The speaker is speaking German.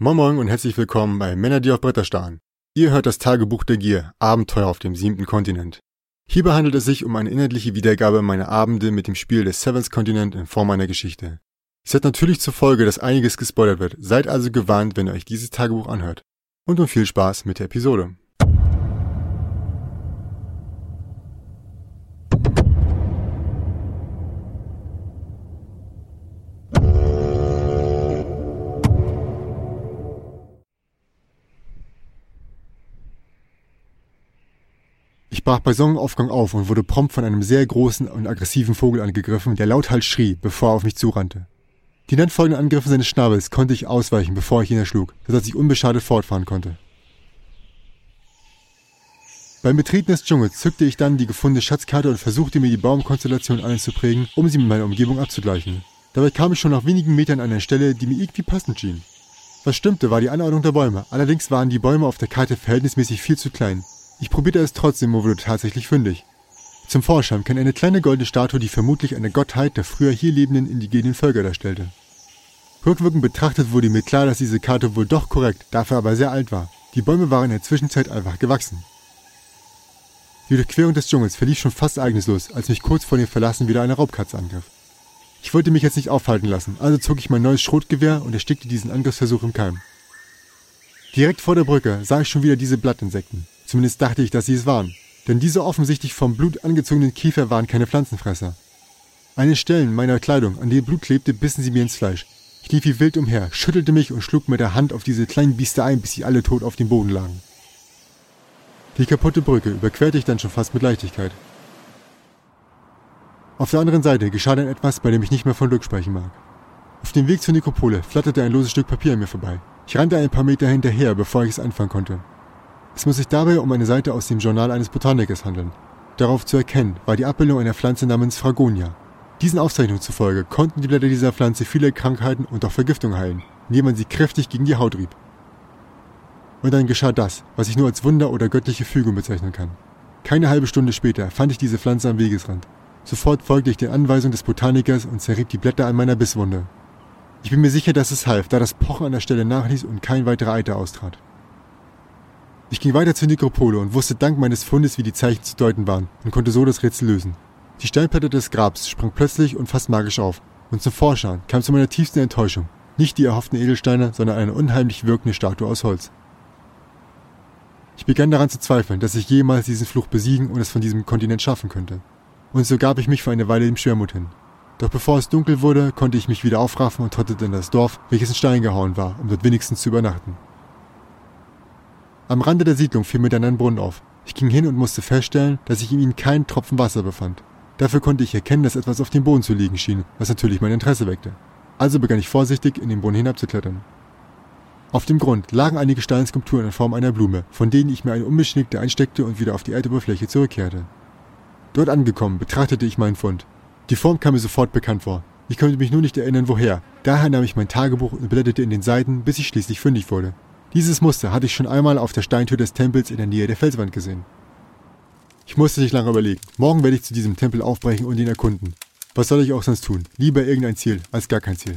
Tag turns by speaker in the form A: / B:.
A: Moin Moin und herzlich willkommen bei Männer, die auf Bretter starren. Ihr hört das Tagebuch der Gier, Abenteuer auf dem siebten Kontinent. Hierbei handelt es sich um eine inhaltliche Wiedergabe meiner Abende mit dem Spiel des Seventh Continent in Form einer Geschichte. Es hat natürlich zur Folge, dass einiges gespoilert wird, seid also gewarnt, wenn ihr euch dieses Tagebuch anhört. Und nun viel Spaß mit der Episode. Brach bei Sonnenaufgang auf und wurde prompt von einem sehr großen und aggressiven Vogel angegriffen, der lauthals schrie, bevor er auf mich zurannte. Die dann folgenden Angriffe seines Schnabels konnte ich ausweichen, bevor ich ihn erschlug, sodass ich unbeschadet fortfahren konnte. Beim Betreten des Dschungels zückte ich dann die gefundene Schatzkarte und versuchte mir die Baumkonstellation einzuprägen, um sie mit meiner Umgebung abzugleichen. Dabei kam ich schon nach wenigen Metern an eine Stelle, die mir irgendwie passend schien. Was stimmte, war die Anordnung der Bäume. Allerdings waren die Bäume auf der Karte verhältnismäßig viel zu klein. Ich probierte es trotzdem und wurde tatsächlich fündig. Zum Vorschein kam eine kleine goldene Statue, die vermutlich eine Gottheit der früher hier lebenden indigenen Völker darstellte. Rückwirkend betrachtet wurde mir klar, dass diese Karte wohl doch korrekt, dafür aber sehr alt war. Die Bäume waren in der Zwischenzeit einfach gewachsen. Die Durchquerung des Dschungels verlief schon fast ereignislos, als mich kurz vor dem Verlassen wieder eine Raubkatze angriff. Ich wollte mich jetzt nicht aufhalten lassen, also zog ich mein neues Schrotgewehr und erstickte diesen Angriffsversuch im Keim. Direkt vor der Brücke sah ich schon wieder diese Blattinsekten. Zumindest dachte ich, dass sie es waren. Denn diese offensichtlich vom Blut angezogenen Kiefer waren keine Pflanzenfresser. An den Stellen meiner Kleidung, an denen Blut klebte, bissen sie mir ins Fleisch. Ich lief wie wild umher, schüttelte mich und schlug mit der Hand auf diese kleinen Biester ein, bis sie alle tot auf dem Boden lagen. Die kaputte Brücke überquerte ich dann schon fast mit Leichtigkeit. Auf der anderen Seite geschah dann etwas, bei dem ich nicht mehr von Glück sprechen mag. Auf dem Weg zur Nekropole flatterte ein loses Stück Papier an mir vorbei. Ich rannte ein paar Meter hinterher, bevor ich es anfangen konnte. Es muss sich dabei um eine Seite aus dem Journal eines Botanikers handeln. Darauf zu erkennen war die Abbildung einer Pflanze namens Fragonia. Diesen Aufzeichnungen zufolge konnten die Blätter dieser Pflanze viele Krankheiten und auch Vergiftungen heilen, indem man sie kräftig gegen die Haut rieb. Und dann geschah das, was ich nur als Wunder oder göttliche Fügung bezeichnen kann. Keine halbe Stunde später fand ich diese Pflanze am Wegesrand. Sofort folgte ich den Anweisungen des Botanikers und zerrieb die Blätter an meiner Bisswunde. Ich bin mir sicher, dass es half, da das Pochen an der Stelle nachließ und kein weiterer Eiter austrat. Ich ging weiter zur Nekropole und wusste dank meines Fundes, wie die Zeichen zu deuten waren und konnte so das Rätsel lösen. Die Steinplatte des Grabs sprang plötzlich und fast magisch auf. Und zum Vorschein kam zu meiner tiefsten Enttäuschung nicht die erhofften Edelsteine, sondern eine unheimlich wirkende Statue aus Holz. Ich begann daran zu zweifeln, dass ich jemals diesen Fluch besiegen und es von diesem Kontinent schaffen könnte. Und so gab ich mich für eine Weile dem Schwermut hin. Doch bevor es dunkel wurde, konnte ich mich wieder aufraffen und trottete in das Dorf, welches in Stein gehauen war, um dort wenigstens zu übernachten. Am Rande der Siedlung fiel mir dann ein Brunnen auf. Ich ging hin und musste feststellen, dass sich in ihm kein Tropfen Wasser befand. Dafür konnte ich erkennen, dass etwas auf dem Boden zu liegen schien, was natürlich mein Interesse weckte. Also begann ich vorsichtig, in den Brunnen hinabzuklettern. Auf dem Grund lagen einige Steinskulpturen in Form einer Blume, von denen ich mir eine unbeschnickte einsteckte und wieder auf die Erdoberfläche zurückkehrte. Dort angekommen, betrachtete ich meinen Fund. Die Form kam mir sofort bekannt vor. Ich konnte mich nur nicht erinnern, woher. Daher nahm ich mein Tagebuch und blätterte in den Seiten, bis ich schließlich fündig wurde. Dieses Muster hatte ich schon einmal auf der Steintür des Tempels in der Nähe der Felswand gesehen. Ich musste nicht lange überlegen. Morgen werde ich zu diesem Tempel aufbrechen und ihn erkunden. Was soll ich auch sonst tun? Lieber irgendein Ziel als gar kein Ziel.